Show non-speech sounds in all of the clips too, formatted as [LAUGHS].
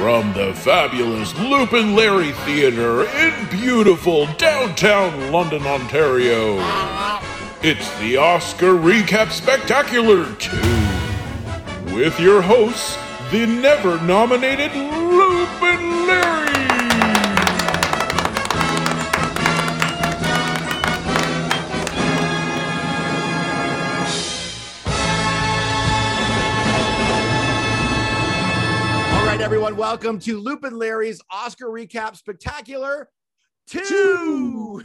From the fabulous Lupin Larry Theatre in beautiful downtown London, Ontario, it's the Oscar Recap Spectacular 2 with your hosts, the never nominated Lupin Larry. Everyone, welcome to Lupin Larry's Oscar Recap Spectacular 2.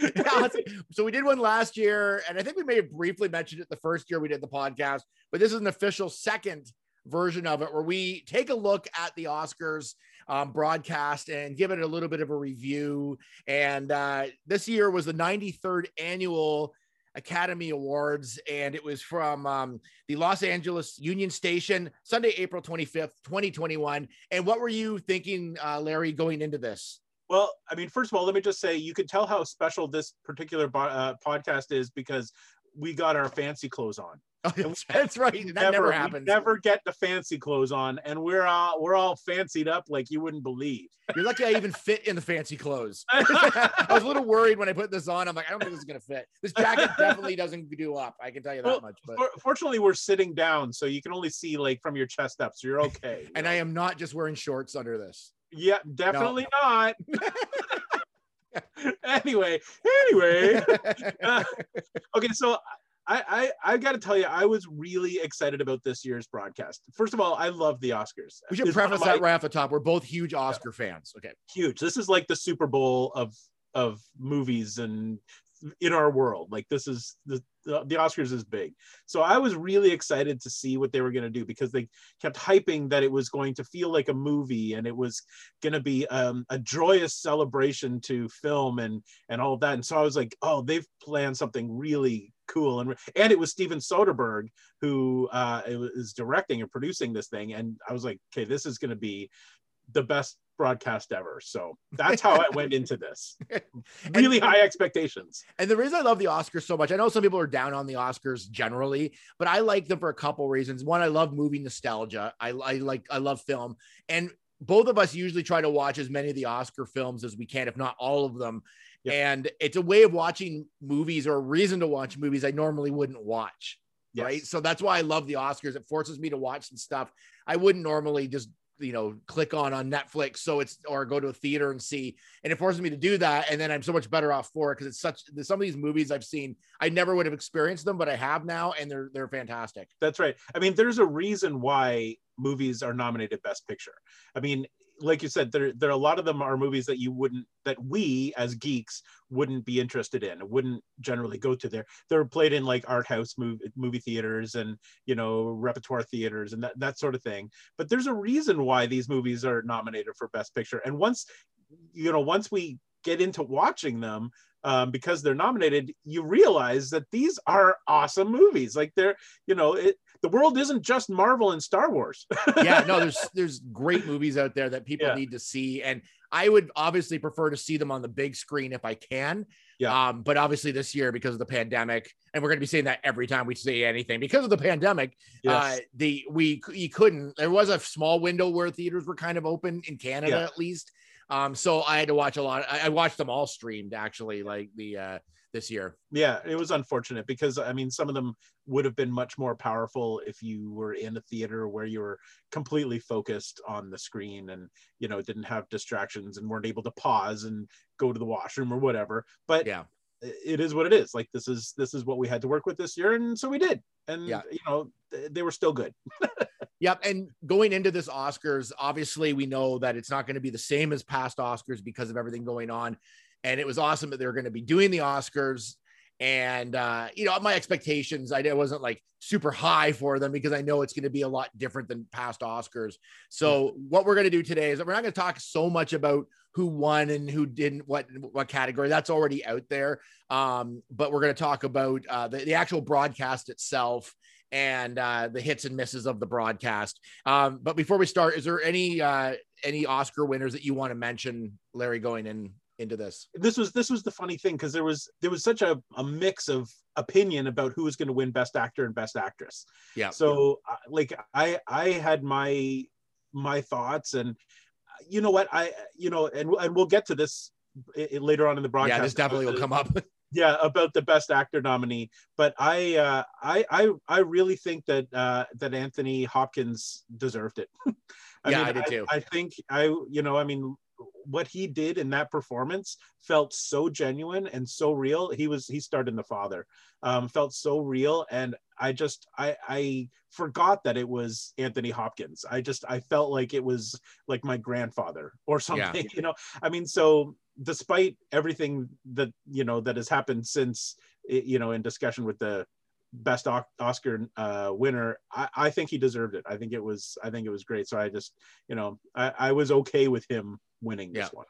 Yeah, [LAUGHS] so we did one last year, and I think we may have briefly mentioned it the first year we did the podcast, but this is an official second version of it where we take a look at the Oscars um, broadcast and give it a little bit of a review. And uh, this year was the 93rd annual Academy Awards, and it was from um, the Los Angeles Union Station, Sunday, April 25th, 2021. And what were you thinking, uh, Larry, going into this? Well, I mean, first of all, let me just say you can tell how special this particular bo- uh, podcast is because we got our fancy clothes on. [LAUGHS] Oh, that's, that's right. That never, we happens. never get the fancy clothes on, and we're all we're all fancied up like you wouldn't believe. You're lucky I even fit in the fancy clothes. [LAUGHS] [LAUGHS] I was a little worried when I put this on. I'm like, I don't think this is gonna fit. This jacket definitely doesn't do up. I can tell you that Well, much. But For- Fortunately, we're sitting down, so you can only see like from your chest up, so you're okay. and I am not just wearing shorts under this. yeah, definitely not. anyway, anyway, Uh, okay, so I I I got to tell you, I was really excited about this year's broadcast. First of all, I love the Oscars. we should It's preface my- that right off the top. We're both huge Oscar fans. Okay. huge. This is like the Super Bowl of of movies and in our world. Like this is the the the Oscars is big. So I was really excited to see what they were going to do because they kept hyping that it was going to feel like a movie and it was going to be um, a joyous celebration to film and and all of that. And so I was like, oh, they've planned something really cool and and it was Steven Soderbergh who uh, is directing and producing this thing. And I was like, okay, this is going to be the best broadcast ever. So that's how I went into this. [LAUGHS] Really high expectations. And the reason I love the Oscars so much, I know some people are down on the Oscars generally, but I like them for a couple reasons. One, I love movie nostalgia. I, I like I love film, and both of us usually try to watch as many of the Oscar films as we can, if not all of them. Yep. And it's a way of watching movies or a reason to watch movies I normally wouldn't watch. Yes. Right. So that's why I love the Oscars. It forces me to watch some stuff I wouldn't normally just you know click on on Netflix so it's or go to a theater and see and it forces me to do that and then I'm so much better off for it because it's such some of these movies I've seen I never would have experienced them but I have now and they're they're fantastic. That's right. I mean, there's a reason why movies are nominated Best Picture. I mean, like you said, there there are a lot of them are movies that you wouldn't that we as geeks wouldn't be interested in. Wouldn't generally go to there. They're played in like art house movie movie theaters and you know repertoire theaters and that that sort of thing. But there's a reason why these movies are nominated for Best Picture. And once you know, once we get into watching them, um, because they're nominated, you realize that these are awesome movies. Like they're, you know, it, the world isn't just Marvel and Star Wars. [LAUGHS] yeah, no, there's there's great movies out there that people Yeah. need to see, and I would obviously prefer to see them on the big screen if I can. Yeah. Um, but obviously this year because of the pandemic, and we're going to be saying that every time we say anything because of the pandemic, uh, the we you couldn't. There was a small window where theaters were kind of open in Canada Yeah. at least. Um, so I had to watch a lot. I, I watched them all streamed actually, like the uh this year. yeah, it was unfortunate because I mean, some of them would have been much more powerful if you were in a theater where you were completely focused on the screen and you know didn't have distractions and weren't able to pause and go to the washroom or whatever. But Yeah. it is what it is. Like this is this is what we had to work with this year, and so we did. And Yeah. you know, th- they were still good. [LAUGHS] Yep. And going into this Oscars, obviously we know that it's not going to be the same as past Oscars because of everything going on. And it was awesome that they're going to be doing the Oscars. And uh, you know, my expectations, I it wasn't like super high for them because I know it's going to be a lot different than past Oscars. So what we're going to do today is that we're not going to talk so much about who won and who didn't, what what category. That's already out there. Um, but we're going to talk about uh, the, the actual broadcast itself and uh, the hits and misses of the broadcast. Um, but before we start, is there any uh, any Oscar winners that you want to mention, Larry, going in into this. this was this was the funny thing because there was there was such a, a mix of opinion about who was going to win best actor and best actress Yeah. so uh, like i i had my my thoughts and uh, you know what i you know and, and we'll get to this i- i- later on in the broadcast yeah, this definitely will come up. [LAUGHS] yeah about the best actor nominee but i uh i i i really think that uh that anthony hopkins deserved it [LAUGHS] Yeah, I did too. I think I, you know, I mean, what he did in that performance felt so genuine and so real. He was he starred in The Father, um, felt so real, and I just I I forgot that it was Anthony Hopkins. I just I felt like it was like my grandfather or something. [LAUGHS] You know, I mean, so despite everything that you know that has happened since you know in discussion with the best Oscar uh, winner. I, I think he deserved it. I think it was I think it was great. So I just you know I, I was okay with him winning this Yeah. one.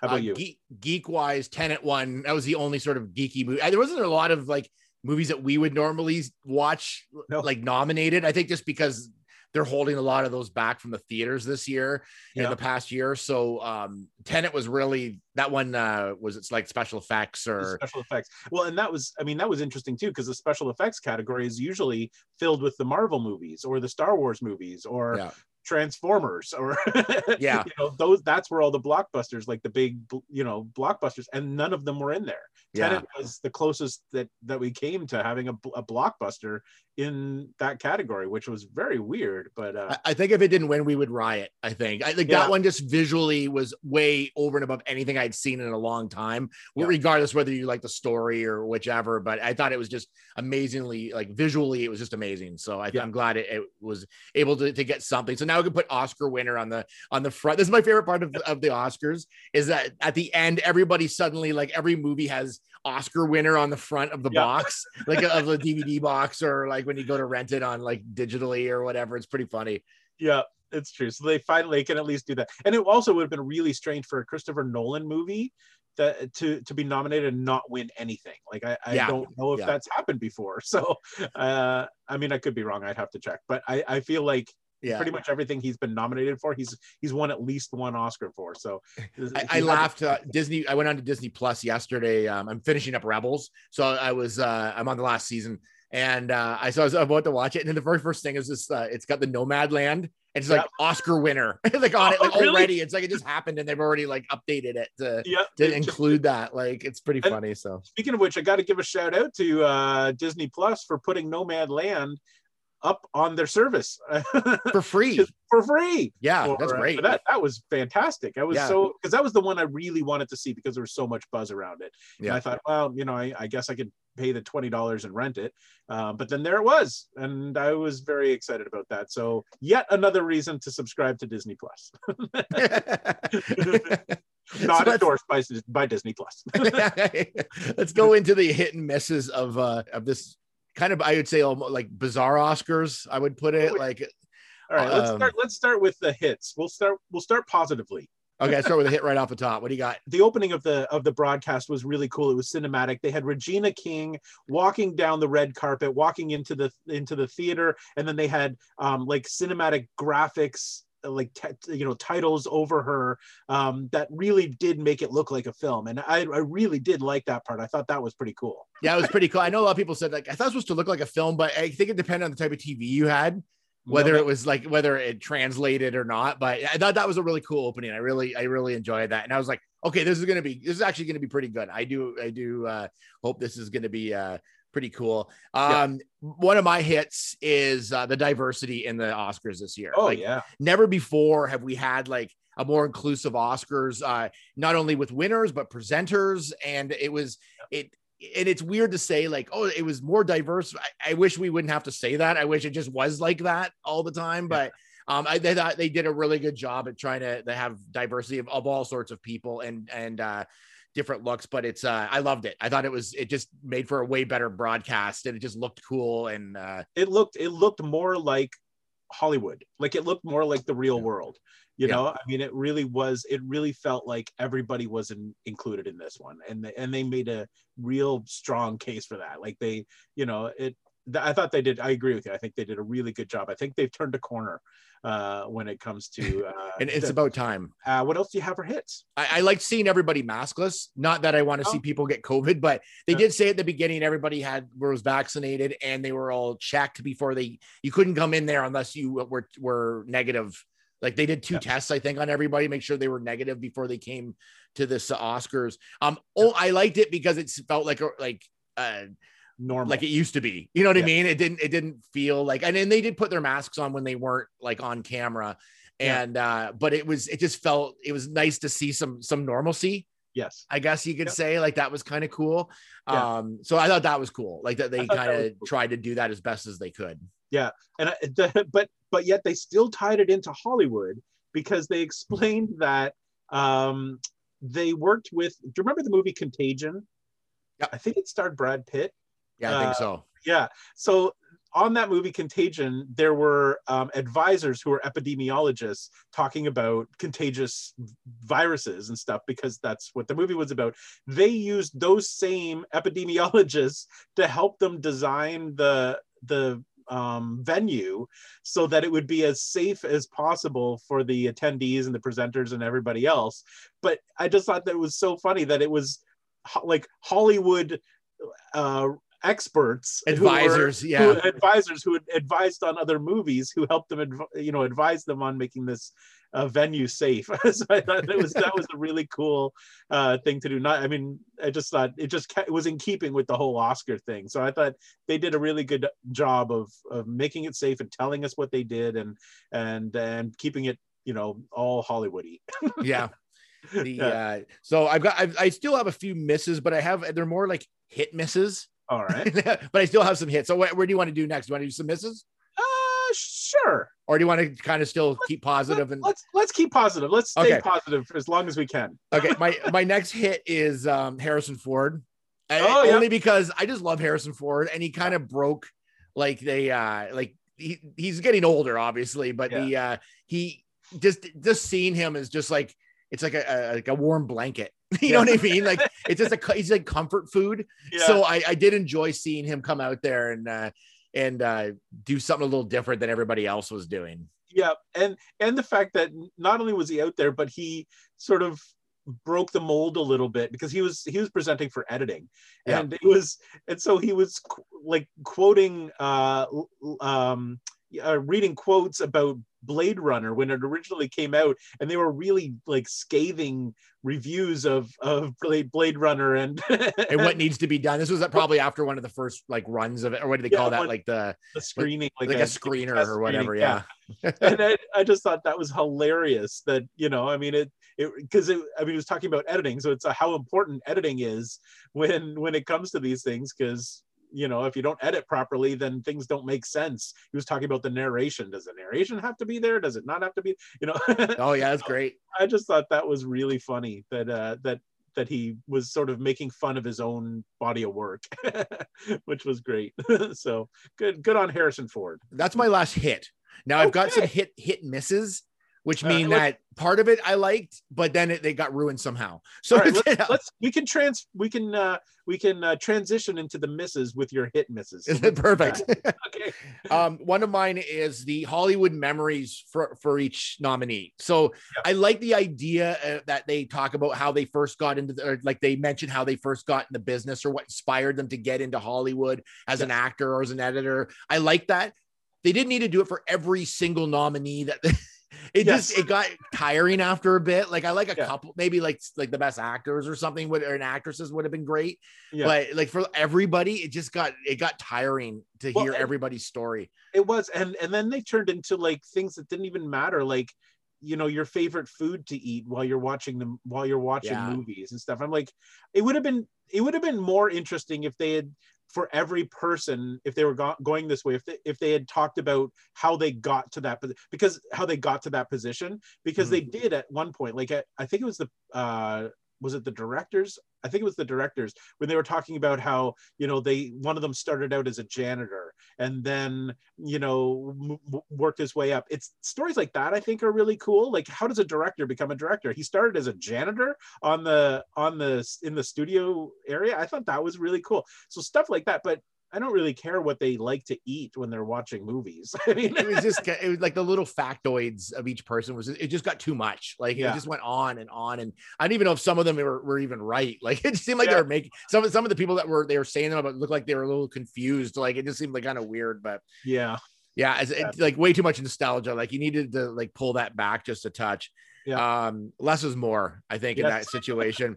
How about Uh, you? Geek, geek wise, Tenet one. That was the only sort of geeky movie. There wasn't a lot of like movies that we would normally watch No. like nominated. I think just because they're holding a lot of those back from the theaters this year Yeah. in the past year. So um Tenet was really that one uh was it's like special effects or special effects. Well, and that was, I mean, that was interesting too, because the special effects category is usually filled with the Marvel movies or the Star Wars movies or yeah. Transformers or [LAUGHS] Yeah. you know, those that's where all the blockbusters, like the big, you know, blockbusters, and none of them were in there. Yeah. Tenet was the closest that that we came to having a, a blockbuster in that category, which was very weird. But uh, I, think if it didn't win, we would riot. I think I think Yeah. that one just visually was way over and above anything I'd seen in a long time, Yeah. regardless whether you like the story or whichever. But I thought it was just amazingly like visually, it was just amazing. So I, Yeah. I'm glad it, it was able to, to get something. So now we can put Oscar winner on the on the front. This is my favorite part of, of the Oscars is that at the end, everybody suddenly like every movie has Oscar winner on the front of the Yeah. box, like of the DVD box, or like when you go to rent it on like digitally or whatever. It's pretty funny. yeah, it's true. So they finally can at least do that. And it also would have been really strange for a Christopher Nolan movie that to to be nominated and not win anything. Like I, I Yeah. don't know if Yeah. that's happened before. [LAUGHS] So uh I mean I could be wrong. I'd have to check. But I, I feel like Yeah. pretty much everything he's been nominated for, he's he's won at least one Oscar for. So [LAUGHS] I, I laughed. Uh, Disney. I went on to Disney Plus yesterday. Um, I'm finishing up Rebels, so I was. Uh, I'm on the last season, and uh, I so I was about to watch it, and then the very first thing is this. Uh, it's got the Nomadland, and it's like Oscar winner, [LAUGHS] like on it, Oh, like really? already. It's like it just happened, and they've already like updated it to Yeah. to include that. Like it's pretty funny. So Speaking of which, I got to give a shout out to uh, Disney Plus for putting Nomadland up on their service for free, [LAUGHS] for free. yeah, for, that's great. that that was fantastic. I was Yeah. so because that was the one I really wanted to see because there was so much buzz around it. And Yeah. I thought, well, you know, I, I guess I could pay the twenty dollars and rent it. Uh, but then there it was, and I was very excited about that. So yet another reason to subscribe to Disney Plus, [LAUGHS] [LAUGHS] not So endorsed by by Disney Plus. Let's go into the hit and misses of uh of this kind of I would say almost like bizarre Oscars. I would put it like All right, let's Um, start. Let's start with the hits. We'll start. We'll start positively. okay. I start with a hit right off the top. What do you got? the opening of the of the broadcast was really cool. It was cinematic. They had Regina King walking down the red carpet, walking into the into the theater, and then they had um, like cinematic graphics, like t- you know titles over her um, that really did make it look like a film. And I, I really did like that part. I thought that was pretty cool. Yeah, it was pretty cool. I know a lot of people said like I thought it was supposed to look like a film, but I think it depended on the type of TV you had, whether it was like whether it translated or not. But I thought that was a really cool opening. I really, I really enjoyed that, and I was like, okay, this is gonna be this is actually gonna be pretty good. I do, I do uh, hope this is gonna be uh, pretty cool. Yeah. Um, one of my hits is uh, the diversity in the Oscars this year. Oh Like, yeah, never before have we had like a more inclusive Oscars, uh, not only with winners but presenters, and it was it. And it's weird to say like, oh, it was more diverse. I, I wish we wouldn't have to say that. I wish it just was like that all the time. But um, I they thought they did a really good job at trying to, to have diversity of, of all sorts of people and and uh, different looks. But it's uh, I loved it. I thought it was it just made for a way better broadcast, and it just looked cool. And uh, it looked it looked more like Hollywood. Like it looked more like the real world. You Yeah. know, I mean, it really was. It really felt like everybody was in, included in this one, and they, and they made a real strong case for that. Like they, you know, it th- I thought they did. I agree with you. I think they did a really good job. I think they've turned a corner uh, when it comes to. [LAUGHS] Uh, and it's the- about time. uh, what else do you have for hits? I, I like seeing everybody maskless. Not that I want to see Oh. people get COVID, but they Yeah. did say at the beginning everybody had was vaccinated and they were all checked before they. You couldn't come in there unless you were were negative. Like they did two Yeah. tests, I think, on everybody, make sure they were negative before they came to this Oscars. Um, oh, I liked it because it felt like a like uh Normal. like it used to be. You know what I mean? It didn't it didn't feel like and then they did put their masks on when they weren't like on camera. Yeah. And uh but it was it just felt it was nice to see some some normalcy, yes. I guess you could Yep. say. Like that was kind of cool. Yeah. Um so I thought that was cool. Like that they I thought that kind of cool. tried to do that as best as they could. Yeah and I, the, but but yet they still tied it into Hollywood because they explained that um, they worked with. Do you remember the movie Contagion? yeah I think it starred Brad Pitt. Yeah, I think Uh, so. Yeah. So on that movie Contagion, there were um, advisors who were epidemiologists talking about contagious viruses and stuff because that's what the movie was about. They used those same [LAUGHS] epidemiologists to help them design the the um, venue so that it would be as safe as possible for the attendees and the presenters and everybody else. But I just thought that it was so funny that it was ho- like Hollywood uh, experts, who were- Advisors, who- yeah. advisors who had advised on other movies, who helped them, adv- you know, advise them on making this uh, venue safe. [LAUGHS] so I thought it was that was a really cool uh, thing to do. Not, I mean, I just thought it just ca- it was in keeping with the whole Oscar thing. So I thought they did a really good job of of making it safe and telling us what they did and and and keeping it, you know, all Hollywoody. [LAUGHS] Yeah. The uh so I've got I've, I still have a few misses, but I have they're more like hit misses. All right. [LAUGHS] but I still have some hits. So where, where do you want to do next? Do you want to do some misses? Uh, sure. Or do you want to kind of still keep positive and Let's let's keep positive. Let's stay Okay. positive for as long as we can. okay my my next hit is um harrison ford Oh, yeah. only because i just love harrison ford and he kind of broke like they uh like he, he's getting older obviously but the uh he just just seeing him is just like it's like a, a like a warm blanket [LAUGHS] you know what i mean? Like it's just a he's like comfort food. [LAUGHS] Yeah. so i i did enjoy seeing him come out there and uh and uh do something a little different than everybody else was doing. Yeah and and the fact that not only was he out there but he sort of broke the mold a little bit because he was he was presenting for editing. Yeah. and it was and so he was qu- like quoting uh um uh, reading quotes about blade runner when it originally came out and they were really like scathing reviews of of blade, blade runner and [LAUGHS] and what needs to be done. This was probably after one of the first like runs of it or what do they Yeah, call that? one- like the the screening like, a, screener or whatever screening, yeah, and [LAUGHS] I, I just thought that was hilarious that you know i mean it it because it, i mean he was talking about editing so it's a, how important editing is when when it comes to these things because you know if you don't edit properly then things don't make sense. He was talking about the narration. Does the narration have to be there? Does it not have to be you know? [LAUGHS] Oh yeah that's great. I just thought that was really funny that uh that that he was sort of making fun of his own body of work [LAUGHS] which was great. [LAUGHS] So good good on harrison ford. That's my last hit. Now i've got some hit hit misses which Uh, mean let's- that part of it i liked but then it, they got ruined somehow. [LAUGHS] So right, let's, [LAUGHS] let's we can trans we can uh we can uh, transition into the misses with your hit misses. So Is it perfect. [LAUGHS] Okay. um one of mine is the hollywood memories for for each nominee. So i like the idea uh, that they talk about how they first got into the, or like they mentioned how they first got in the business or what inspired them to get into hollywood as an actor or as an editor. I like that. They didn't need to do it for every single nominee that it Yes. just it got tiring after a bit like i like a Yeah. couple maybe like like the best actors or something would or an actresses would have been great Yeah. but like for everybody it just got it got tiring to Well, hear everybody's story It was and and then they turned into like things that didn't even matter like you know your favorite food to eat while you're watching them while you're watching Yeah. movies and stuff. I'm like it would have been it would have been more interesting if they had for every person if they were go- going this way if they, if they had talked about how they got to that because how they got to that position because they did at one point like I, I think it was the uh was it the directors? I think it was the directors when they were talking about how you know they one of them started out as a janitor and then you know m- worked his way up. It's stories like that i think are really cool. Like how does a director become a director? He started as a janitor on the on the in the studio area? I thought that was really cool. So stuff like that but I don't really care what they like to eat when they're watching movies. [LAUGHS] I mean, it was just [LAUGHS] it was like the little factoids of each person was it just got too much. Like Yeah. it just went on and on, and I don't even know if some of them were, were even right. [LAUGHS] Like it seemed like Yeah. they were making some of some of the people that were they were saying them about looked like they were a little confused. Like it just seemed like kind of weird, but yeah, yeah, it's, it's like way too much nostalgia. Like you needed to like pull that back just a touch. Yeah. Um, less is more, I think, in that situation.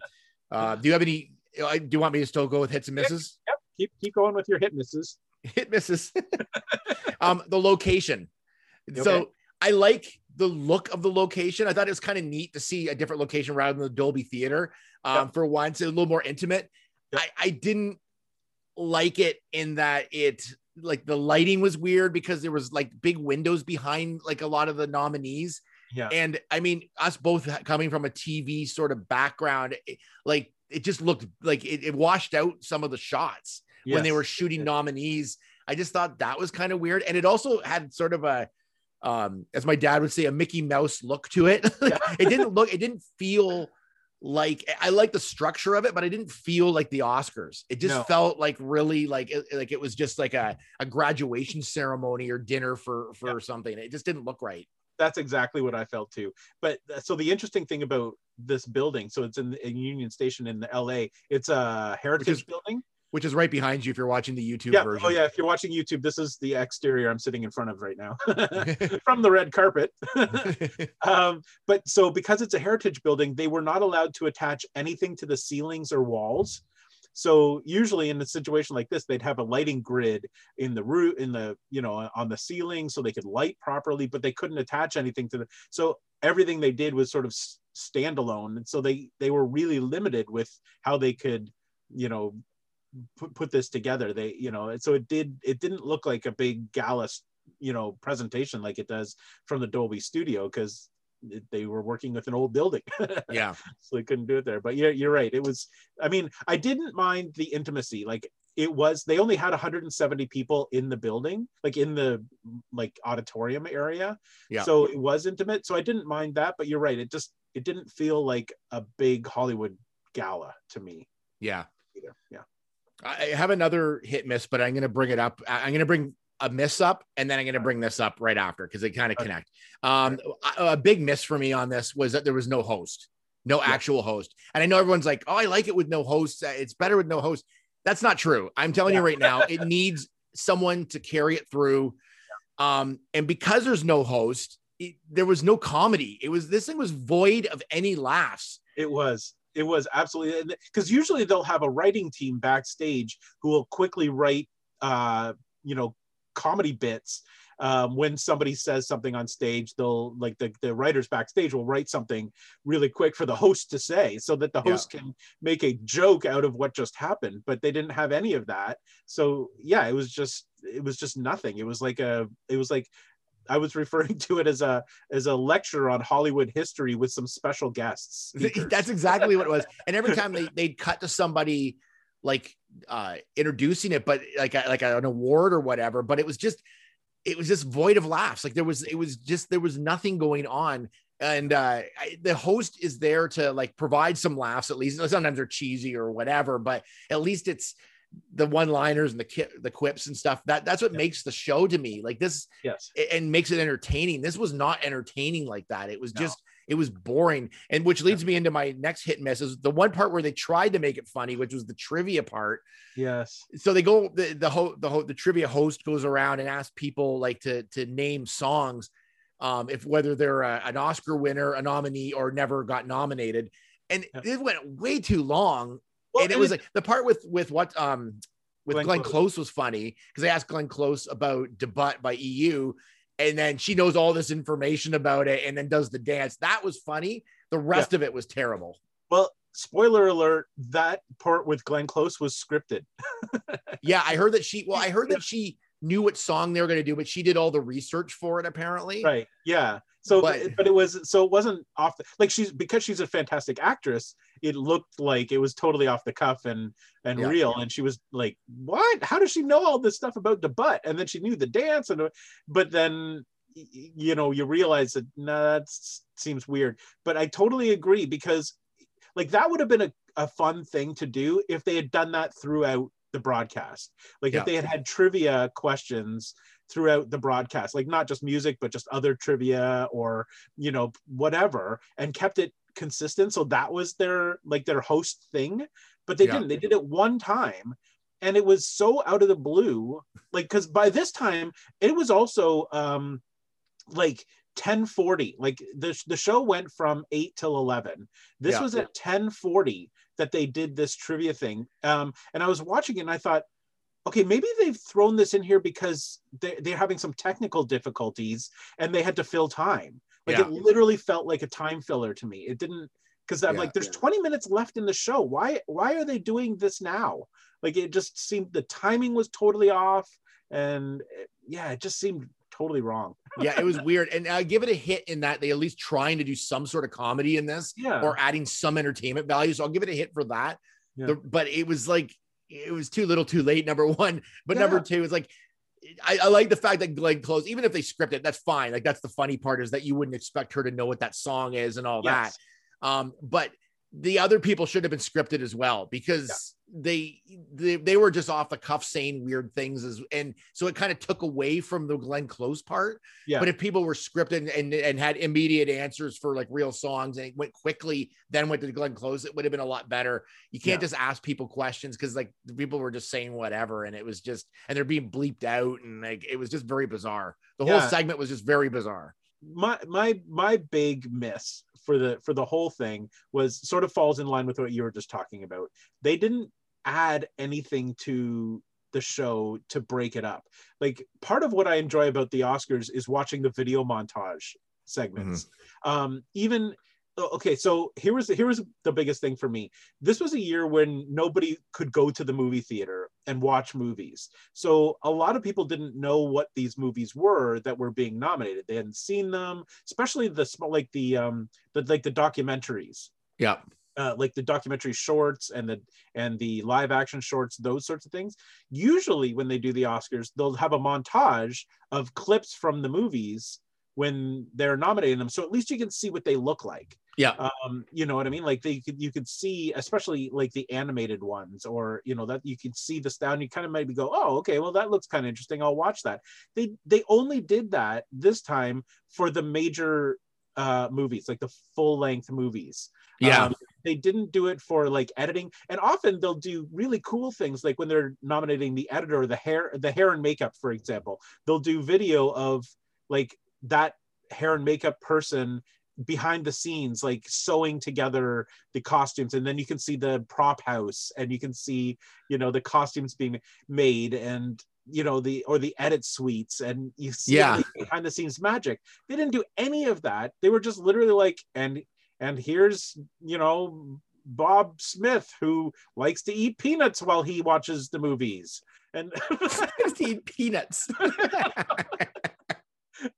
uh, do you have any? uh, Do you want me to still go with hits and misses? yep. Keep keep going with your hit misses. hit misses. [LAUGHS] um, the location. Okay. So I like the look of the location. I thought it was kind of neat to see a different location rather than the Dolby Theater. Um, for once, a little more intimate. I, I didn't like it in that it like the lighting was weird because there was like big windows behind like a lot of the nominees. Yeah. And I mean, us both coming from a TV sort of background, it, like it just looked like it, it washed out some of the shots when they were shooting nominees. I just thought that was kind of weird. And it also had sort of a, um, as my dad would say, a Mickey Mouse look to it. [LAUGHS] Like, it didn't look, it didn't feel like I like the structure of it, but I didn't feel like the Oscars. It just No. felt like really like it, like it was just like a, a graduation ceremony or dinner for for something. It just didn't look right. that's exactly what I felt too. But so the interesting thing about this building, so it's in, in Union Station in the LA. It's a heritage is- building. Which is right behind you if you're watching the YouTube Yeah. version. Oh yeah. If you're watching YouTube, this is the exterior I'm sitting in front of right now [LAUGHS] [LAUGHS] from the red carpet. [LAUGHS] um, but so because it's a heritage building, they were not allowed to attach anything to the ceilings or walls. So usually in a situation like this, they'd have a lighting grid in the root in the you know on the ceiling so they could light properly, but they couldn't attach anything to the. So everything they did was sort of standalone, and so they they were really limited with how they could you know put, put this together. They you know so it did it didn't look like a big gala you know presentation like it does from the Dolby Studio because they were working with an old building. [LAUGHS] yeah. so they couldn't do it there. But yeah, you're right. It was, I mean, I didn't mind the intimacy. Like it was, they only had 170 people in the building, like in the like auditorium area. Yeah. So it was intimate. So I didn't mind that. But you're right. It just, it didn't feel like a big Hollywood gala to me Yeah. either. Yeah. I have another hit miss, but I'm going to bring it up. I'm going to bring a miss up and then I'm going to bring this up right after because they kind of connect. Um, a, a big miss for me on this was that there was no host, no Yeah. actual host. And I know everyone's like, oh, I like it with no host. Uh, It's better with no host. That's not true. I'm telling you right now, it needs someone to carry it through. Um, and because there's no host, it, there was no comedy. It was this thing was void of any laughs. It was. It was absolutely because usually they'll have a writing team backstage who will quickly write, uh, you know, comedy bits. Um, when somebody says something on stage, they'll like the, the writers backstage will write something really quick for the host to say so that the Yeah. host can make a joke out of what just happened. But they didn't have any of that. So yeah, it was just it was just nothing. It was like a it was like I was referring [LAUGHS] to it as a as a lecture on Hollywood history with some special guests. [LAUGHS] speakers. That's exactly what it was. [LAUGHS] And every time they they'd cut to somebody like uh introducing it, but like a, like an award or whatever, but it was just it was just void of laughs. Like there was it was just there was nothing going on. And uh I, the host is there to like provide some laughs at least. Sometimes they're cheesy or whatever, but at least it's the one-liners and the ki- the quips and stuff. That that's what Yeah. makes the show to me. Like this yes. and makes it entertaining. This was not entertaining like that. It was No. just it was boring. And which leads me into my next hit and miss is the one part where they tried to make it funny, which was the trivia part. Yes. So they go the the ho- the, ho- the trivia host goes around and asks people like to to name songs, um, if whether they're a, an Oscar winner, a nominee, or never got nominated. And Yeah. it went way too long. Well, and it was like the part with with what um with Glenn Glenn, Close. Close. was funny because I asked Glenn Close about Da Butt by EU, and then she knows all this information about it and then does the dance. That was funny. The rest of it was terrible. well, spoiler alert, that part with Glenn Close was scripted. [LAUGHS] Yeah, I heard that she. Well, I heard that she knew what song they were going to do, but she did all the research for it apparently. Right. Yeah. So But- but, but it was so it wasn't off the like she's because she's a fantastic actress, it looked like it was totally off the cuff and and Yeah. real. And she was like, What? How does she know all this stuff about the butt? And then she knew the dance and but then you know you realize that nah, that seems weird. But I totally agree because like that would have been a, a fun thing to do if they had done that throughout the broadcast. Like Yeah. if they had had trivia questions throughout the broadcast, like not just music, but just other trivia or you know whatever, and kept it consistent. So that was their like their host thing, but they Yeah. didn't. They did it one time, and it was so out of the blue. Like because by this time it was also um like 1040 like the, the show went from 8 till 11 this Yeah. was at 1040 that they did this trivia thing um and i was watching it and i thought okay maybe they've thrown this in here because they, they're having some technical difficulties and they had to fill time like Yeah. it literally felt like a time filler to me it didn't because i'm Yeah. like there's 20 minutes left in the show why why are they doing this now like it just seemed the timing was totally off and it- yeah it just seemed totally wrong [LAUGHS] yeah, it was weird. And I give it a hit in that they at least trying to do some sort of comedy in this yeah or adding some entertainment value. So I'll give it a hit for that. Yeah. The- but it was like it was too little, too late. Number one, but number two is like. I, I like the fact that Glenn Close, even if they script it, that's fine. Like that's the funny part is that you wouldn't expect her to know what that song is and all Yes. that. Um, but the other people should have been scripted as well because they, they they were just off the cuff saying weird things as and so it kind of took away from the Glenn Close part. Yeah. But if people were scripted and and had immediate answers for like real songs and it went quickly, then went to the Glenn Close, it would have been a lot better. You can't Yeah. just ask people questions because like the people were just saying whatever and it was just and they're being bleeped out and like it was just very bizarre. The whole segment was just very bizarre. my my my big miss for the for the whole thing was sort of falls in line with what you were just talking about. They didn't add anything to the show to break it up. Like part of what i enjoy about the oscars is watching the video montage segments. Um even okay so here was here was the biggest thing for me this was a year when nobody could go to the movie theater and watch movies so a lot of people didn't know what these movies were that were being nominated they hadn't seen them especially the small like the um the like the documentaries Yeah. uh, like the documentary shorts and the and the live action shorts, those sorts of things. Usually, when they do the Oscars, they'll have a montage of clips from the movies when they're nominating them, so at least you can see what they look like. Yeah. Um, you know what I mean? Like they could you could see, especially like the animated ones, or you know that you can see the style, and you kind of maybe go, oh, okay, well that looks kind of interesting. I'll watch that. They they only did that this time for the major uh movies, like the full length movies. Yeah. Um, they didn't do it for like editing, and often they'll do really cool things, like when they're nominating the editor, or the hair, the hair and makeup, for example. They'll do video of like that hair and makeup person behind the scenes, like sewing together the costumes, and then you can see the prop house, and you can see, you know, the costumes being made, and you know the or the edit suites and you see Yeah. behind the scenes magic they didn't do any of that they were just literally like and and here's you know bob smith who likes to eat peanuts while he watches the movies and [LAUGHS] eat peanuts. [LAUGHS] [LAUGHS]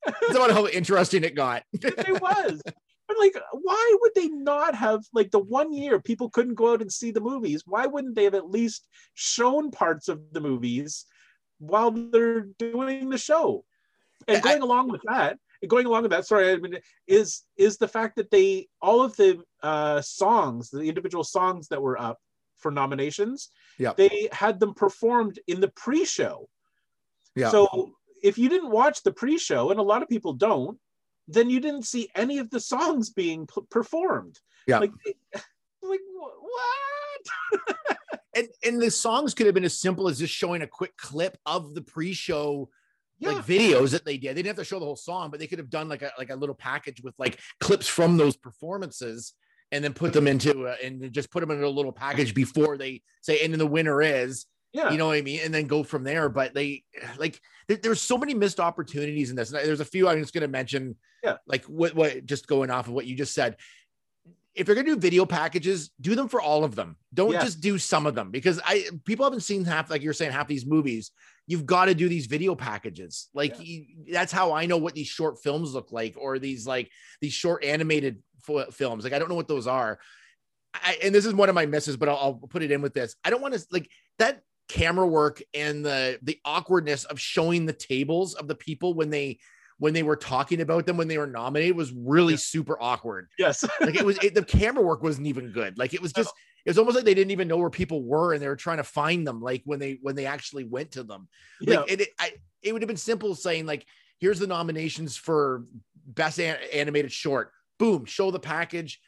That's about how interesting it got. [LAUGHS] it was but like why would they not have like the one year people couldn't go out and see the movies why wouldn't they have at least shown parts of the movies while they're doing the show and I- going along with that going along with that sorry I mean, is is the fact that they all of the uh songs the individual songs that were up for nominations Yeah. they had them performed in the pre-show Yeah. so if you didn't watch the pre-show, and a lot of people don't, then you didn't see any of the songs being p- performed. Yeah. Like, [LAUGHS] like what? [LAUGHS] and and the songs could have been as simple as just showing a quick clip of the pre-show Yeah. like videos that they did. They didn't have to show the whole song, but they could have done like a like a little package with like clips from those performances and then put them into a, and just put them in a little package before they say and then the winner is yeah. you know what I mean, and then go from there. But they [SIGHS] like there, there's so many missed opportunities in this. And There's a few I'm just going to mention. Yeah. like what what just going off of what you just said. If you're going to do video packages, do them for all of them. Don't just do some of them because I people haven't seen half like you're saying half these movies. You've got to do these video packages. Like you, that's how I know what these short films look like, or these like these short animated f- films. Like I don't know what those are. I, and this is one of my misses, but I'll, I'll put it in with this. I don't want to like that camera work and the the awkwardness of showing the tables of the people when they when they were talking about them when they were nominated was really yeah. super awkward. Yes. [LAUGHS] like it was it, the camera work wasn't even good. Like it was just it was almost like they didn't even know where people were and they were trying to find them like when they when they actually went to them. Like yeah. it, it, I, it would have been simple saying like here's the nominations for best an- animated short. Boom, show the package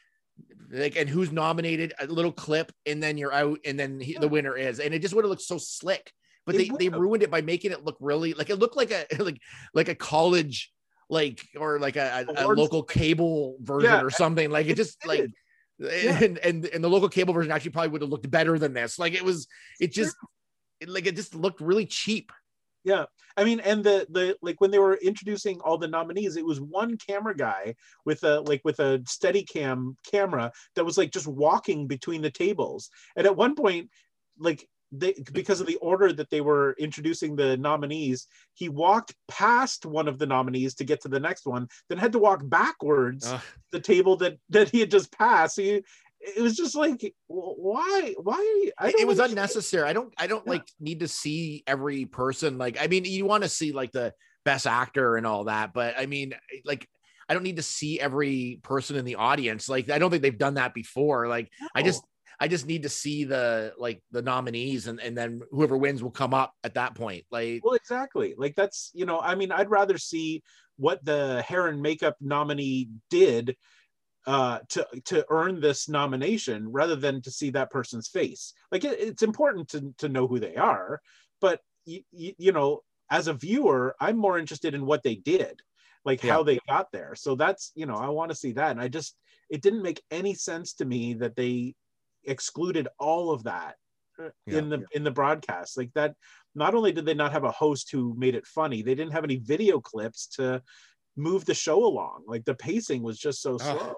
like and who's nominated a little clip and then you're out and then he, the winner is. And it just would have looked so slick but they, they ruined it by making it look really like it looked like a [LAUGHS] like like a college like or like a, a, a local cable version yeah. or something. Like it just like yeah. and, and and the local cable version actually probably would have looked better than this. Like it was it just it, like it just looked really cheap yeah. I mean and the the like when they were introducing all the nominees it was one camera guy with a like with a steady cam camera that was like just walking between the tables. And at one point like they because of the order that they were introducing the nominees he walked past one of the nominees to get to the next one then had to walk backwards uh. the table that that he had just passed. He, it was just like why why it was unnecessary i don't i don't yeah. like need to see every person like i mean you want to see like the best actor and all that but i mean like I don't need to see every person in the audience. Like I don't think they've done that before. Like no. I just I just need to see the like the nominees and and then whoever wins will come up at that point. Like well, exactly. Like that's you know, I mean, I'd rather see what the hair and makeup nominee did uh, to to earn this nomination rather than to see that person's face. Like it, it's important to to know who they are, but you, you know, as a viewer, I'm more interested in what they did, like yeah. how they got there. So that's you know, I want to see that, and I just it didn't make any sense to me that they excluded all of that yeah, in the yeah. in the broadcast like that not only did they not have a host who made it funny they didn't have any video clips to move the show along like the pacing was just so slow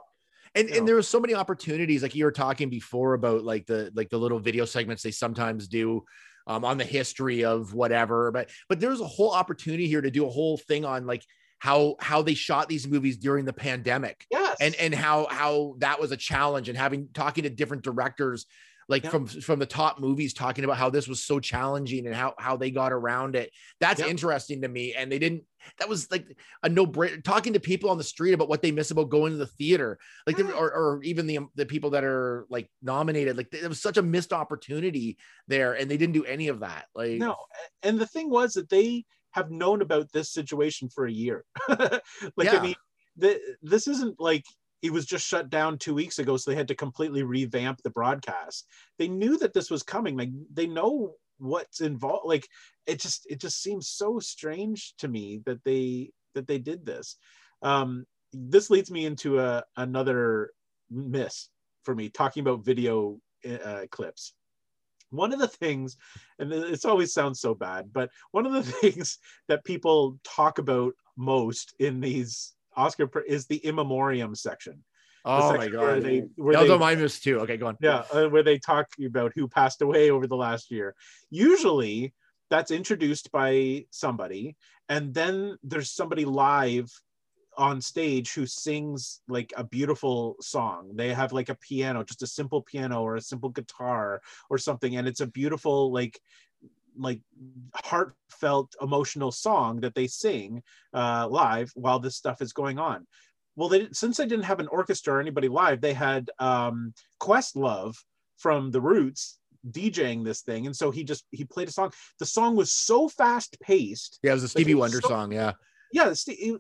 and and there was so many opportunities like you were talking before about like the like the little video segments they sometimes do um, on the history of whatever but but there's a whole opportunity here to do a whole thing on like how how they shot these movies during the pandemic yes. and and how how that was a challenge and having talking to different directors like yep. from from the top movies talking about how this was so challenging and how how they got around it that's yep. interesting to me and they didn't that was like a no brainer talking to people on the street about what they miss about going to the theater like yeah. Mm. or, or even the the people that are like nominated like it was such a missed opportunity there and they didn't do any of that like no and the thing was that they have known about this situation for a year. [LAUGHS] like, yeah. I mean, the, this isn't like it was just shut down two weeks ago, so they had to completely revamp the broadcast. They knew that this was coming. Like they know what's involved. Like it just it just seems so strange to me that they that they did this. Um, this leads me into a another miss for me talking about video uh, clips one of the things and it's always sounds so bad but one of the [LAUGHS] things that people talk about most in these oscar is the in memoriam section Oh my god! Where they, where they, my miss too. Okay, go on. Yeah, uh, where they talk about who passed away over the last year. Usually, that's introduced by somebody, and then there's somebody live on stage who sings like a beautiful song. They have like a piano, just a simple piano or a simple guitar or something, and it's a beautiful like like heartfelt emotional song that they sing uh, live while this stuff is going on. Well, they since they didn't have an orchestra or anybody live, they had um, Questlove from the Roots DJing this thing, and so he just he played a song. The song was so fast paced. Yeah, it was a Stevie Wonder so, song. Yeah, yeah.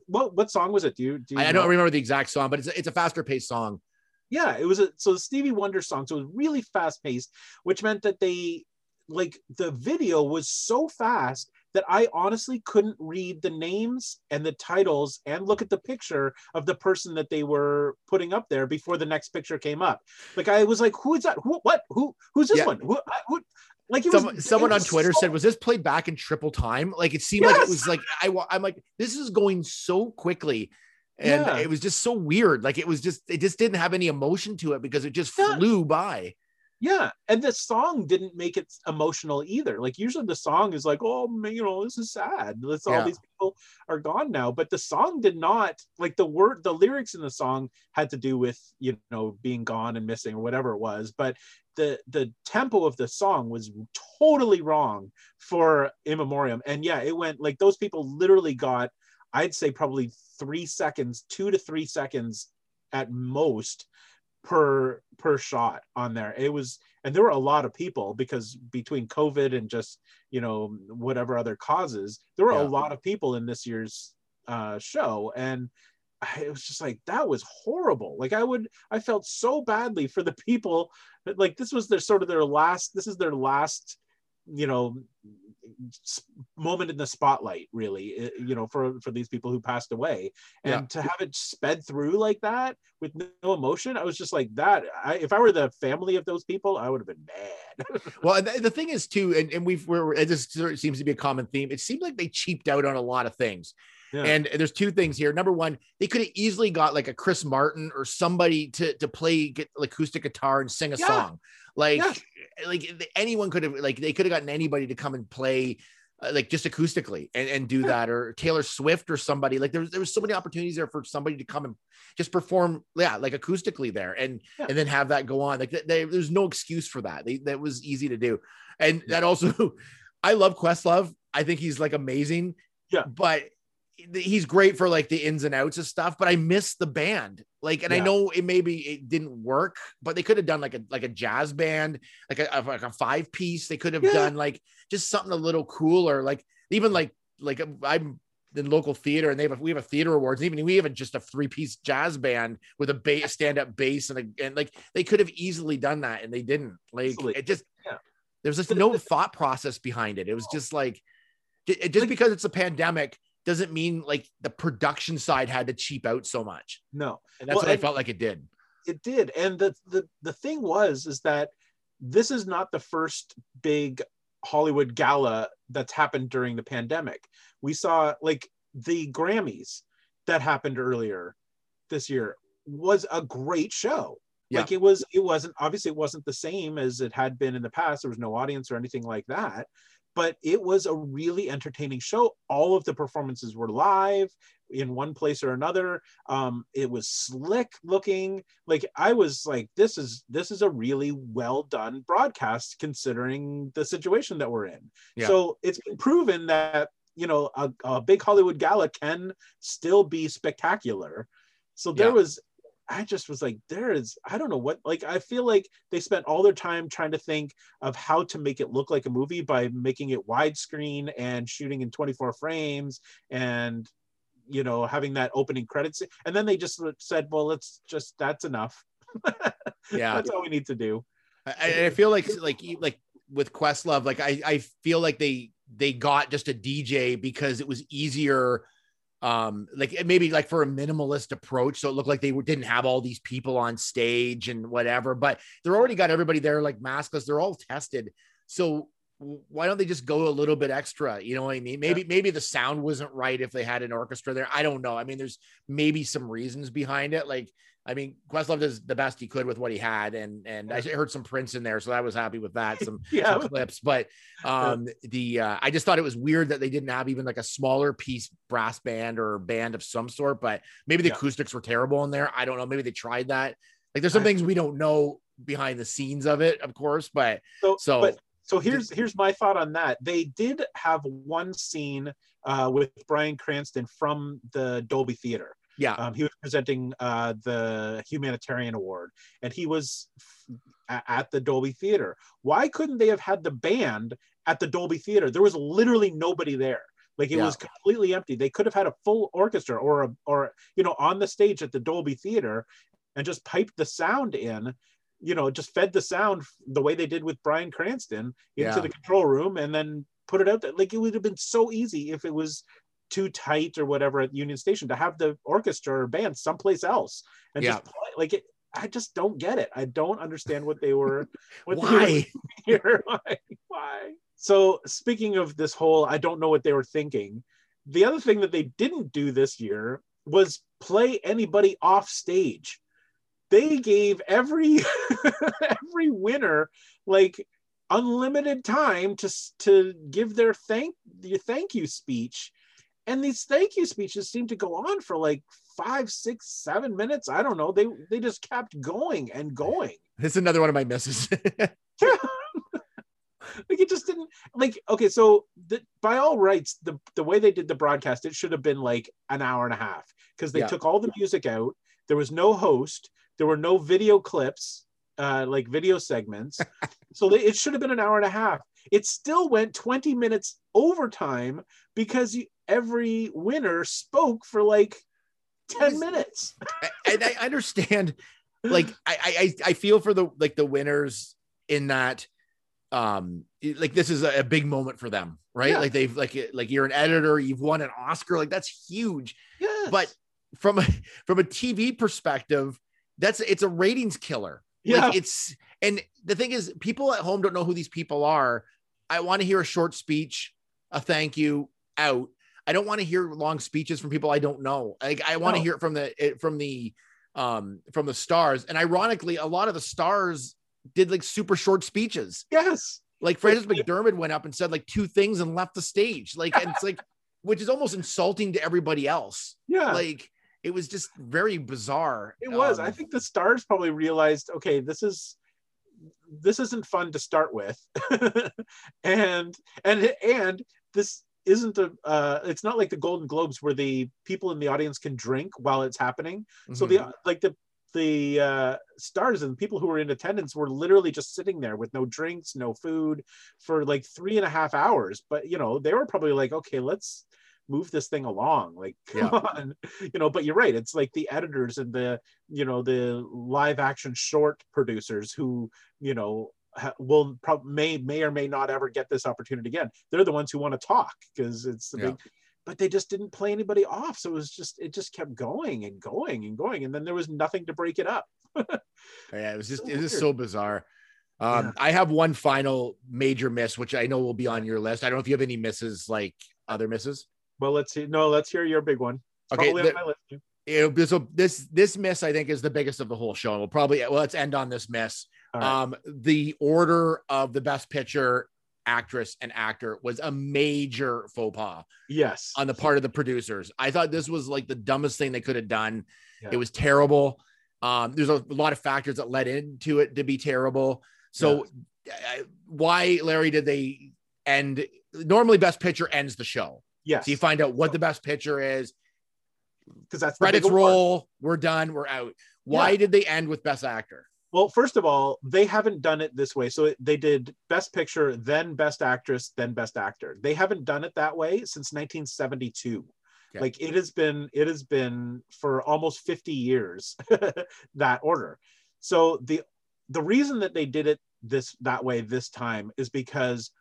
What what song was it? Do you? Do you I, I don't remember the exact song, but it's a, it's a faster paced song. Yeah, it was a so the Stevie Wonder song. So it was really fast paced, which meant that they like the video was so fast that I honestly couldn't read the names and the titles and look at the picture of the person that they were putting up there before the next picture came up. Like I was like, who is that? Who? What? Who? Who's this yeah. one? Who, who, like it was, someone it was on Twitter so... said, "Was this played back in triple time?" Like it seemed yes. like it was like I, I'm like, this is going so quickly, and yeah. it was just so weird. Like it was just, it just didn't have any emotion to it because it just yeah. flew by. Yeah, and the song didn't make it emotional either. Like usually the song is like, oh man, you know, this is sad. Let's yeah. all these people are gone now. But the song did not like the word, the lyrics in the song had to do with you know being gone and missing or whatever it was. But the the tempo of the song was totally wrong for in memoriam. And yeah, it went like those people literally got I'd say probably three seconds, two to three seconds at most per per shot on there. It was and there were a lot of people because between COVID and just you know whatever other causes, there were Yeah. a lot of people in this year's uh, show, and I- it was just like that was horrible. Like I would, I felt so badly for the [LAUGHS] people. Like this was their sort of their last. This is their last, you know, moment in the spotlight. Really, you know, for for these people who passed away, and Yeah. to have it sped through like that with no emotion, I was just like that. I, if I were the family of those people, I would have been mad. [LAUGHS] Well, the, the thing is too, and, and we've we're it just sort of seems to be a common theme. It seemed like they cheaped out on a lot of things. Yeah. And there's two things here. Number one, they could have easily got like a Chris Martin or somebody to to play get, like acoustic guitar and sing a Yeah. song. Like Yeah. like anyone could have like they could have gotten anybody to come and play uh, like just acoustically and, and do that or Taylor Swift or somebody like there was there was so many opportunities there for somebody to come and just perform yeah like acoustically there and Yeah. and then have that go on like th- they, there's no excuse for that they, that was easy to do and Yeah. that also [LAUGHS] I love Questlove I think he's like amazing Yeah. but he's great for like the ins and outs of stuff but I miss the band. Like and I know it maybe it didn't work but they could have done like a like a jazz band like a, like a five piece. They could have Yeah. done like just something a little cooler. Like even like like um, I'm in local theater and they have a, we have a theater awards. Even we have a, just a three piece jazz band with a bass stand up bass and a, and like they could have easily done that and they didn't. Like Easily. it just Yeah. there was just no thought process behind it. It was just like ju- just Like- because it's a pandemic doesn't mean like the production side had to cheap out so much. No, and that's Well, what I felt like it did. It did. And the, the the thing was is that this is not the first big hollywood gala that's happened during the pandemic. We saw like the grammys that happened earlier this year was a great show. Yeah. like it was it wasn't obviously it wasn't the same as it had been in the past. There was no audience or anything like that but it was a really entertaining show. All of the performances were live in one place or another. Um it was slick looking. Like i was like this is this is a really well done broadcast considering the situation that we're in. Yeah. so it's been proven that you know a, a big hollywood gala can still be spectacular. So there Yeah. was i just was like there is i don't know what like i feel like they spent all their time trying to think of how to make it look like a movie by making it widescreen and shooting in 24 frames and you know having that opening credits. And then they just said well let's just that's enough. [LAUGHS] Yeah. That's all we need to do. I, I feel like like like with Questlove, like I I feel like they they got just a DJ because it was easier. Um, like maybe like for a minimalist approach, so it looked like they didn't have all these people on stage and whatever, but they're already got everybody there like maskless. They're all tested, so why don't they just go a little bit extra? You know what I mean? Maybe maybe the sound wasn't right if they had an orchestra there. I don't know. I mean, there's maybe some reasons behind it, like I mean, Questlove does the best he could with what he had, and and I heard some Prince in there, so I was happy with that. [LAUGHS] Some, yeah some clips, but um, the uh, I just thought it was weird that they didn't have even like a smaller piece brass band or band of some sort. But maybe the Yeah. acoustics were terrible in there. I don't know. Maybe they tried that. Like, there's some things we don't know behind the scenes of it, of course, but so, so but so here's here's my thought on that they did have one scene uh, with bryan cranston from the dolby theater yeah, um, he was presenting uh, the humanitarian award and he was f- at the dolby theater. Why couldn't they have had the band at the dolby theater? There was literally nobody there. Like it Yeah. was completely empty. They could have had a full orchestra or a or you know on the stage at the dolby theater and just piped the sound in you know just fed the sound the way they did with bryan cranston into Yeah. the control room and then put it out there. Like it would have been so easy if it was too tight or whatever at Union Station to have the orchestra or band someplace else and Yeah. just play like it. I just don't get it. I don't understand what they were. [LAUGHS] What they were why? [LAUGHS] here. Why? Why? So speaking of this whole, I don't know what they were thinking. The other thing that they didn't do this year was play anybody off stage. They gave every [LAUGHS] every winner like unlimited time to to give their thank their thank you speech, and these thank you speeches seemed to go on for like five, six, seven minutes. I don't know. They they just kept going and going. This is another one of my misses. [LAUGHS] like it just didn't like okay so the, by all rights the the way they did the broadcast it should have been like an hour and a half because they Yeah. took all the music out there was no host there were no video clips uh like video segments [LAUGHS] so they, it should have been an hour and a half it still went 20 minutes overtime because you, every winner spoke for like 10 minutes [LAUGHS] and I understand, like I, I I feel for the like the winners in that, um, like this is a, big moment for them, right? Yeah. Like they've like like you're an editor, you've won an Oscar, like that's huge. yes. But from a from a TV perspective, that's it's a ratings killer. Yeah Like it's and the thing is, people at home don't know who these people are. I want to hear a short speech, a thank you out. I don't want to hear long speeches from people I don't know. Like I want to hear it from the it, from the um from the stars. And ironically, a lot of the stars did like super short speeches. yes Like Frances McDormand went up and said like two things and left the stage. Like and it's like [LAUGHS] which is almost insulting to everybody else. yeah Like it was just very bizarre. It was. I Um, think the stars probably realized, okay, this is this isn't fun to start with, [LAUGHS] and and and this isn't a. Uh, it's not like the Golden Globes where the people in the audience can drink while it's happening. So mhm. the like the the uh, stars and people who were in attendance were literally just sitting there with no drinks, no food for like three and a half hours. But you know, they were probably like, okay, let's move this thing along. Like, [LAUGHS] come on, you know. But you're right. It's like the editors and the you know the live action short producers who you know will prob- may may or may not ever get this opportunity again. They're the ones who want to talk because it's the Yeah. big but they just didn't play anybody off. So it was just it just kept going and going and going, and then there was nothing to break it up. Yeah, it was [LAUGHS] just So it was weird. so bizarre. Um, Yeah. I have one final major miss, which I know will be on your list. I don't know if you have any misses like other misses. Well, let's see. No, let's hear your big one. It's Okay, probably the- on my list. Be- so this this miss I think is the biggest of the whole show. And we'll probably well let's end on this miss. Right. Um, the order of the best picture, actress, and actor was a major faux pas yes. on the part of the producers. I thought this was like the dumbest thing they could have done. Yeah. It was terrible. Um, there's a lot of factors that led into it to be terrible. So, uh, why, Larry, did they end? Normally, Best Picture ends the show. Yes. So you find out what the Best Picture is. Because that's Credits roll. We're done. We're out. Why Yeah. did they end with Best Actor? Well, first of all, they haven't done it this way. So they did Best Picture, then Best Actress, then Best Actor. They haven't done it that way since 1972. Okay. Like it has been, it has been for almost 50 years [LAUGHS] that order. So the the reason that they did it this that way this time is because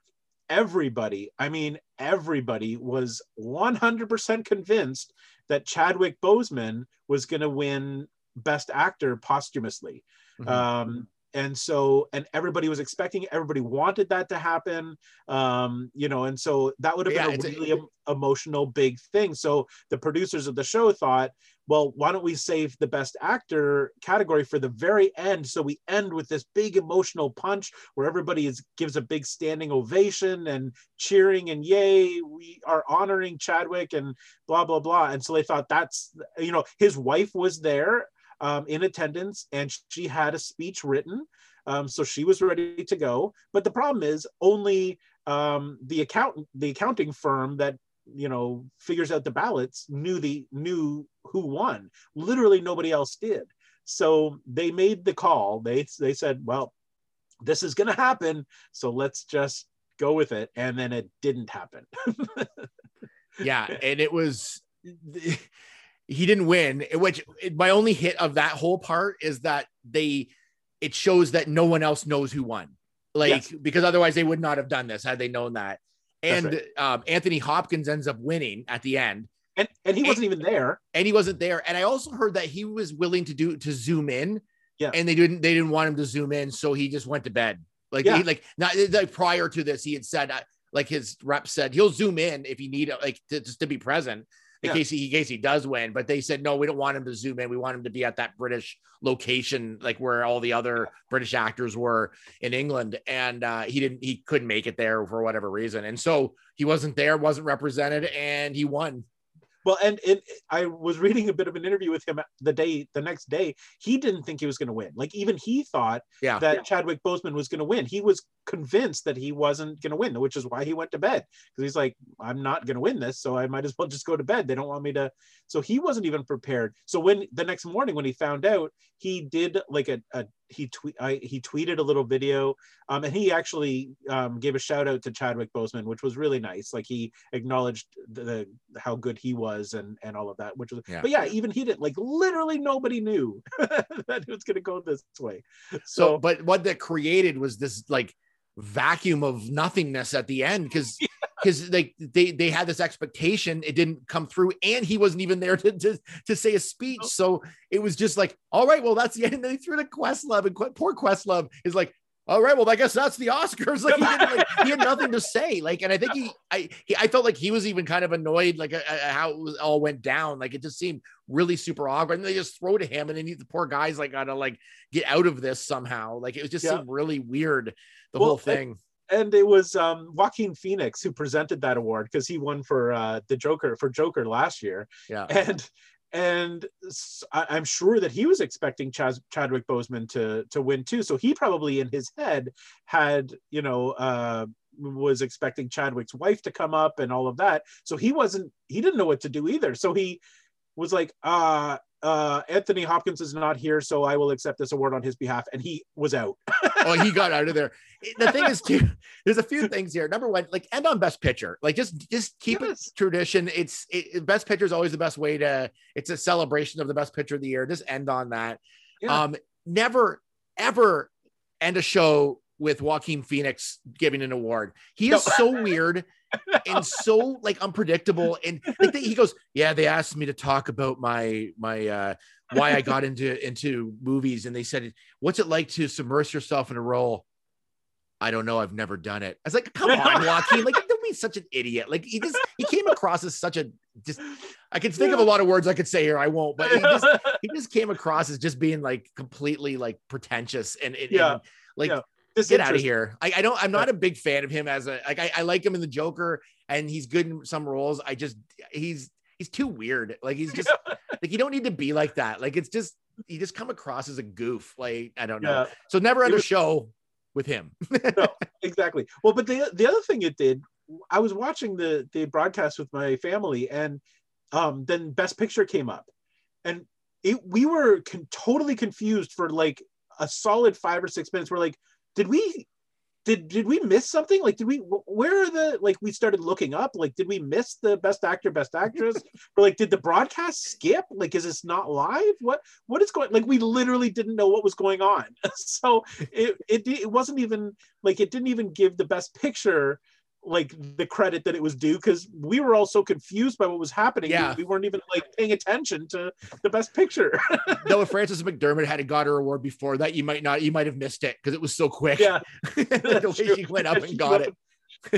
everybody, I mean everybody, was 100% convinced that Chadwick Boseman was going to win Best Actor posthumously. Mhm. Um, and so, and everybody was expecting, everybody wanted that to happen. Um, you know, and so that would have been it's a a- really em- emotional big thing. So the producers of the show thought, well, why don't we save the best actor category for the very end? So we end with this big emotional punch where everybody is gives a big standing ovation and cheering and yay, we are honoring Chadwick and blah blah blah. And so they thought that's you know his wife was there um, in attendance and she had a speech written, um, so she was ready to go. But the problem is only um, the accountant, the accounting firm that you know figures out the ballots knew the knew who won. Literally nobody else did. So they made the call. They they said, well, this is going to happen, so let's just go with it. And then it didn't happen. [LAUGHS] yeah, and it was [LAUGHS] he didn't win. Which my only hit of that whole part is that they it shows that no one else knows who won. Like Yes. because otherwise they would not have done this had they known that. That's And um, Anthony Hopkins ends up winning at the end, and and he wasn't even there. and he wasn't there. And I also heard that he was willing to do to zoom in, Yeah. and they didn't they didn't want him to zoom in, so he just went to bed. Like Yeah. he, like not like prior to this, he had said uh, like his rep said he'll zoom in if he need like to, just to be present in Yeah. case he in case he does win. But they said no, we don't want him to zoom in. We want him to be at that British location, like where all the other British actors were in England. And uh, he didn't he couldn't make it there for whatever reason, and so he wasn't there, wasn't represented, and he won. Well, and, and I was reading a bit of an interview with him the day, the next day. He didn't think he was going to win. Like even he thought Yeah. that Yeah. Chadwick Boseman was going to win. He was convinced that he wasn't going to win, which is why he went to bed because he's like, I'm not going to win this, so I might as well just go to bed. They don't want me to. So he wasn't even prepared. So when the next morning when he found out, he did like a, a he tweet I, he tweeted a little video, um, and he actually um, gave a shout out to Chadwick Boseman, which was really nice. Like he acknowledged the, the how good he was and and all of that, which was. Yeah. But yeah, even he didn't like literally nobody knew [LAUGHS] that it was going to go this way. So, So, but what that created was this like vacuum of nothingness at the end because [LAUGHS] because like they they had this expectation it didn't come through and he wasn't even there to to, to say a speech. So it was just like all right well that's the end. And then they threw to questlove and Que- poor questlove is like all right well i guess that's the oscars. [LAUGHS] Like he, didn't, like, he had nothing to say. Like and i think he i he, i felt like he was even kind of annoyed like uh, how it was, all went down. Like it just seemed really super awkward. And they just throw to him and then he, the poor guy's like gotta like get out of this somehow. Like it was just Yeah. seemed really weird the Well, whole thing and it was um, Joaquin Phoenix who presented that award because he won for uh, the Joker for Joker last year, yeah and and I, am sure that he was expecting Chaz, Chadwick Boseman to to win too. So he probably in his head had you know uh, was expecting Chadwick's wife to come up and all of that. So he wasn't he didn't know what to do either. So he was like, uh, uh, Anthony Hopkins is not here, so I will accept this award on his behalf, and he was out. [LAUGHS] oh he got out of there the thing is too [LAUGHS] there's a few things here number one like end on best picture. like just just keep Yes. it tradition it's it, best picture is always the best way to it's a celebration of the best picture of the year just end on that Yeah. um never ever end a show with Joaquin Phoenix giving an award. He is No. so weird and so like unpredictable. And like he goes, yeah, they asked me to talk about my my uh why I got into into movies, and they said, what's it like to submerge yourself in a role? I don't know. I've never done it. I was like, come on, [LAUGHS] Joaquin. Like, don't be such an idiot. Like, he just he came across as such a just. I can think of a lot of words I could say here. I won't, but he [LAUGHS] just he just came across as just being like completely like pretentious and, and- Yeah. and, like Yeah. Get out of here. I, I don't I'm not a big fan of him as a like I, I like him in the Joker and he's good in some roles. I just he's he's too weird. Like he's just [LAUGHS] like you don't need to be like that. Like it's just you just come across as a goof. Like I don't know. Yeah. So never a was- show with him. [LAUGHS] exactly. Well, but the the other thing it did, I was watching the the broadcast with my family, and um, then Best Picture came up, and it we were con- totally confused for like a solid five or six minutes. We're like, did we? Did, did we miss something? Like, did we, where are the, like, we started looking up, like, did we miss the best actor, best actress? [LAUGHS] or like, did the broadcast skip? Like, is this not live? What, what is going, like, we literally didn't know what was going on. [LAUGHS] so it, it, it wasn't even, like it didn't even give the best picture like the credit that it was due because we were all so confused by what was happening. Yeah. We, we weren't even like paying attention to the best picture. [LAUGHS] Though if Frances McDormand had got her award before that, you might not you might have missed it because it was so quick. yeah. [LAUGHS] the way true. she went up and She got it.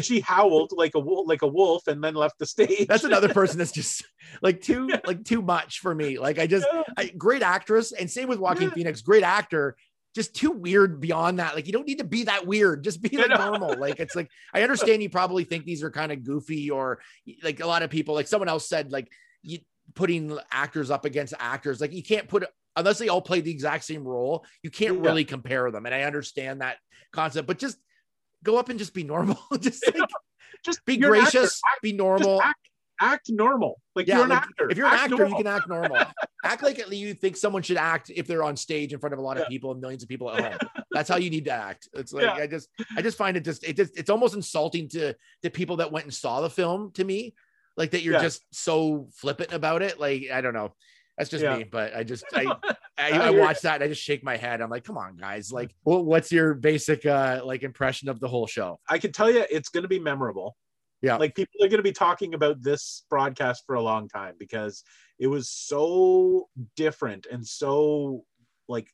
she howled like a wolf like a wolf and then left the stage. That's another [LAUGHS] person that's just like too like too much for me. Like I just Yeah. I, great actress, and same with Joaquin Yeah. Phoenix, great actor. Just too weird beyond that. Like you don't need to be that weird. Just be [LAUGHS] like normal. Like it's like I understand you probably think these are kind of goofy, or like a lot of people. Like someone else said, like you putting actors up against actors. Like you can't put unless they all play the exact same role. You can't Yeah. really compare them. And I understand that concept, but just go up and just be normal. [LAUGHS] just like [LAUGHS] just be gracious, be normal. Act, act normal. Like Yeah, you're an actor. If you're an Act actor, normal. you can act normal. [LAUGHS] act like you think someone should act if they're on stage in front of a lot of Yeah. people and millions of people at home. That's how you need to act. It's like Yeah. I just I just find it just it just it's almost insulting to the people that went and saw the film to me. Like that you're just so flippant about it. Like I don't know. That's just me, but I just [LAUGHS] I I, I I watch that and I just shake my head. I'm like, come on, guys. Like, well, what's your basic uh like impression of the whole show? I can tell you it's going to be memorable. Yeah. Like people are going to be talking about this broadcast for a long time because it was so different and so like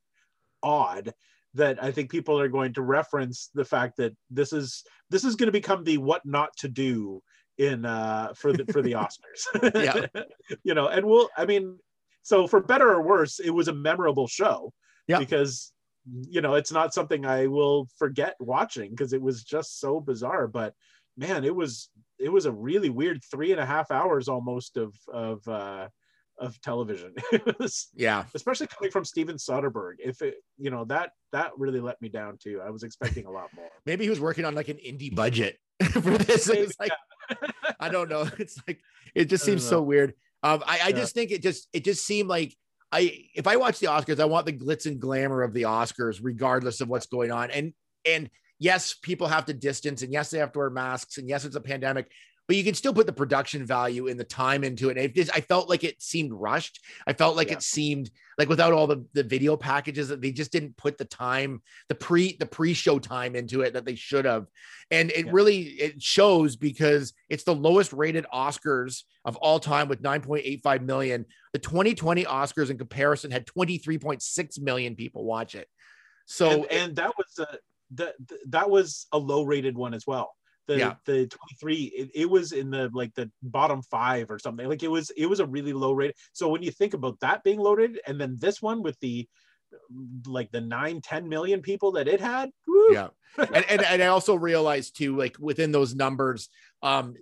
odd that I think people are going to reference the fact that this is this is going to become the what not to do in uh for the for the [LAUGHS] Oscars. Yeah. [LAUGHS] you know, and we'll I mean so for better or worse, it was a memorable show. Yeah. Because you know, it's not something I will forget watching because it was just so bizarre. But man, it was it was a really weird three and a half hours almost of of uh of television [LAUGHS] was Yeah. especially coming from steven soderbergh if it you know that that really let me down too i was expecting a lot more Maybe he was working on like an indie budget [LAUGHS] for this. Maybe, It's like I don't know. [LAUGHS] It's like it just seems so weird. Um, I, I Yeah. just think it just it just seemed like I if I watch the Oscars, I want the glitz and glamour of the Oscars, regardless of what's going on. And and yes, people have to distance, and yes, they have to wear masks, and yes, it's a pandemic. But you can still put the production value and the time into it. And it just, I felt like it seemed rushed. I felt like Yeah. it seemed like without all the, the video packages that they just didn't put the time, the pre the pre-show time into it that they should have and it Yeah. really it shows because it's the lowest rated oscars of all time with 9.85 million the 2020 oscars in comparison had 23.6 million people watch it so and, and that was a that that was a low rated one as well. The Yeah. the 23 it, it was in the like the bottom five or something. Like it was it was a really low rate so when you think about that being loaded and then this one with the like the 9 10 million people that it had woo, yeah. And, and and i also realized too like within those numbers um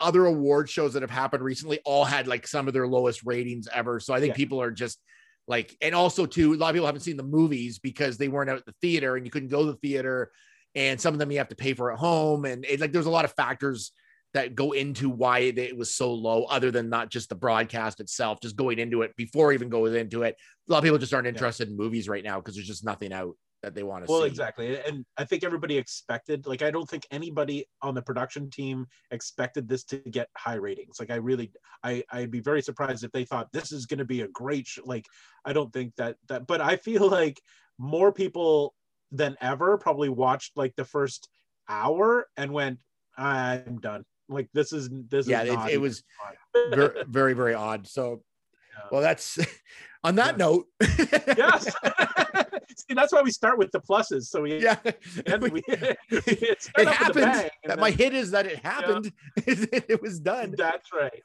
other award shows that have happened recently all had like some of their lowest ratings ever. So i think Yeah. people are just like and also too a lot of people haven't seen the movies because they weren't out at the theater and you couldn't go to the theater and some of them you have to pay for at home. And it, like there's a lot of factors that go into why it, was so low other than not just the broadcast itself just going into it before even going into it. A lot of people just aren't Yeah. interested in movies right now because there's just nothing out that they want to see well see exactly and i think everybody expected like i don't think anybody on the production team expected this to get high ratings like i really i i'd be very surprised if they thought this is going to be a great sh-. like i don't think that that but i feel like more people than ever probably watched like the first hour and went i'm done like this is this yeah is it, it was fun." very [LAUGHS] very very odd so Yeah. well that's [LAUGHS] on that Yeah. note [LAUGHS] yes [LAUGHS] see that's why we start with the pluses so we yeah [LAUGHS] and [LAUGHS] we, it, it started off with a happened bang, that my hit is that it happened it was done that's right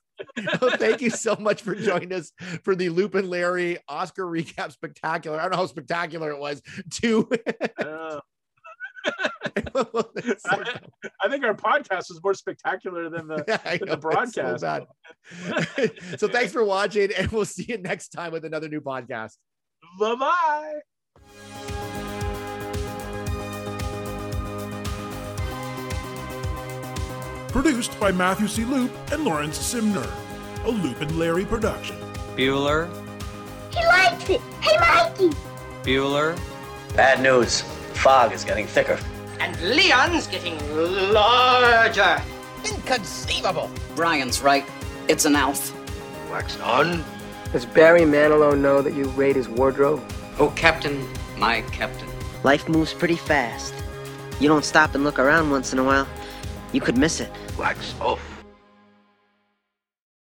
well, thank you so much for joining us for the Loop and Larry Oscar recap spectacular. I don't know how spectacular it was. Two. Uh, I think our podcast was more spectacular than the. I the know, it's broadcast. So, so thanks for watching, and we'll see you next time with another new podcast. Bye bye. Produced by Matthew C. Loop and Lawrence Simner. A Loop and Larry production. Bueller, He likes it. Hey, Mikey. Bueller, Bad news. Fog is getting thicker. And Leon's getting larger. Inconceivable. Brian's right. It's an elf. Wax on. Does Barry Manilow know that you raid his wardrobe? Oh, Captain, my Captain. Life moves pretty fast. You don't stop and look around once in a while, you could miss it. Wax off.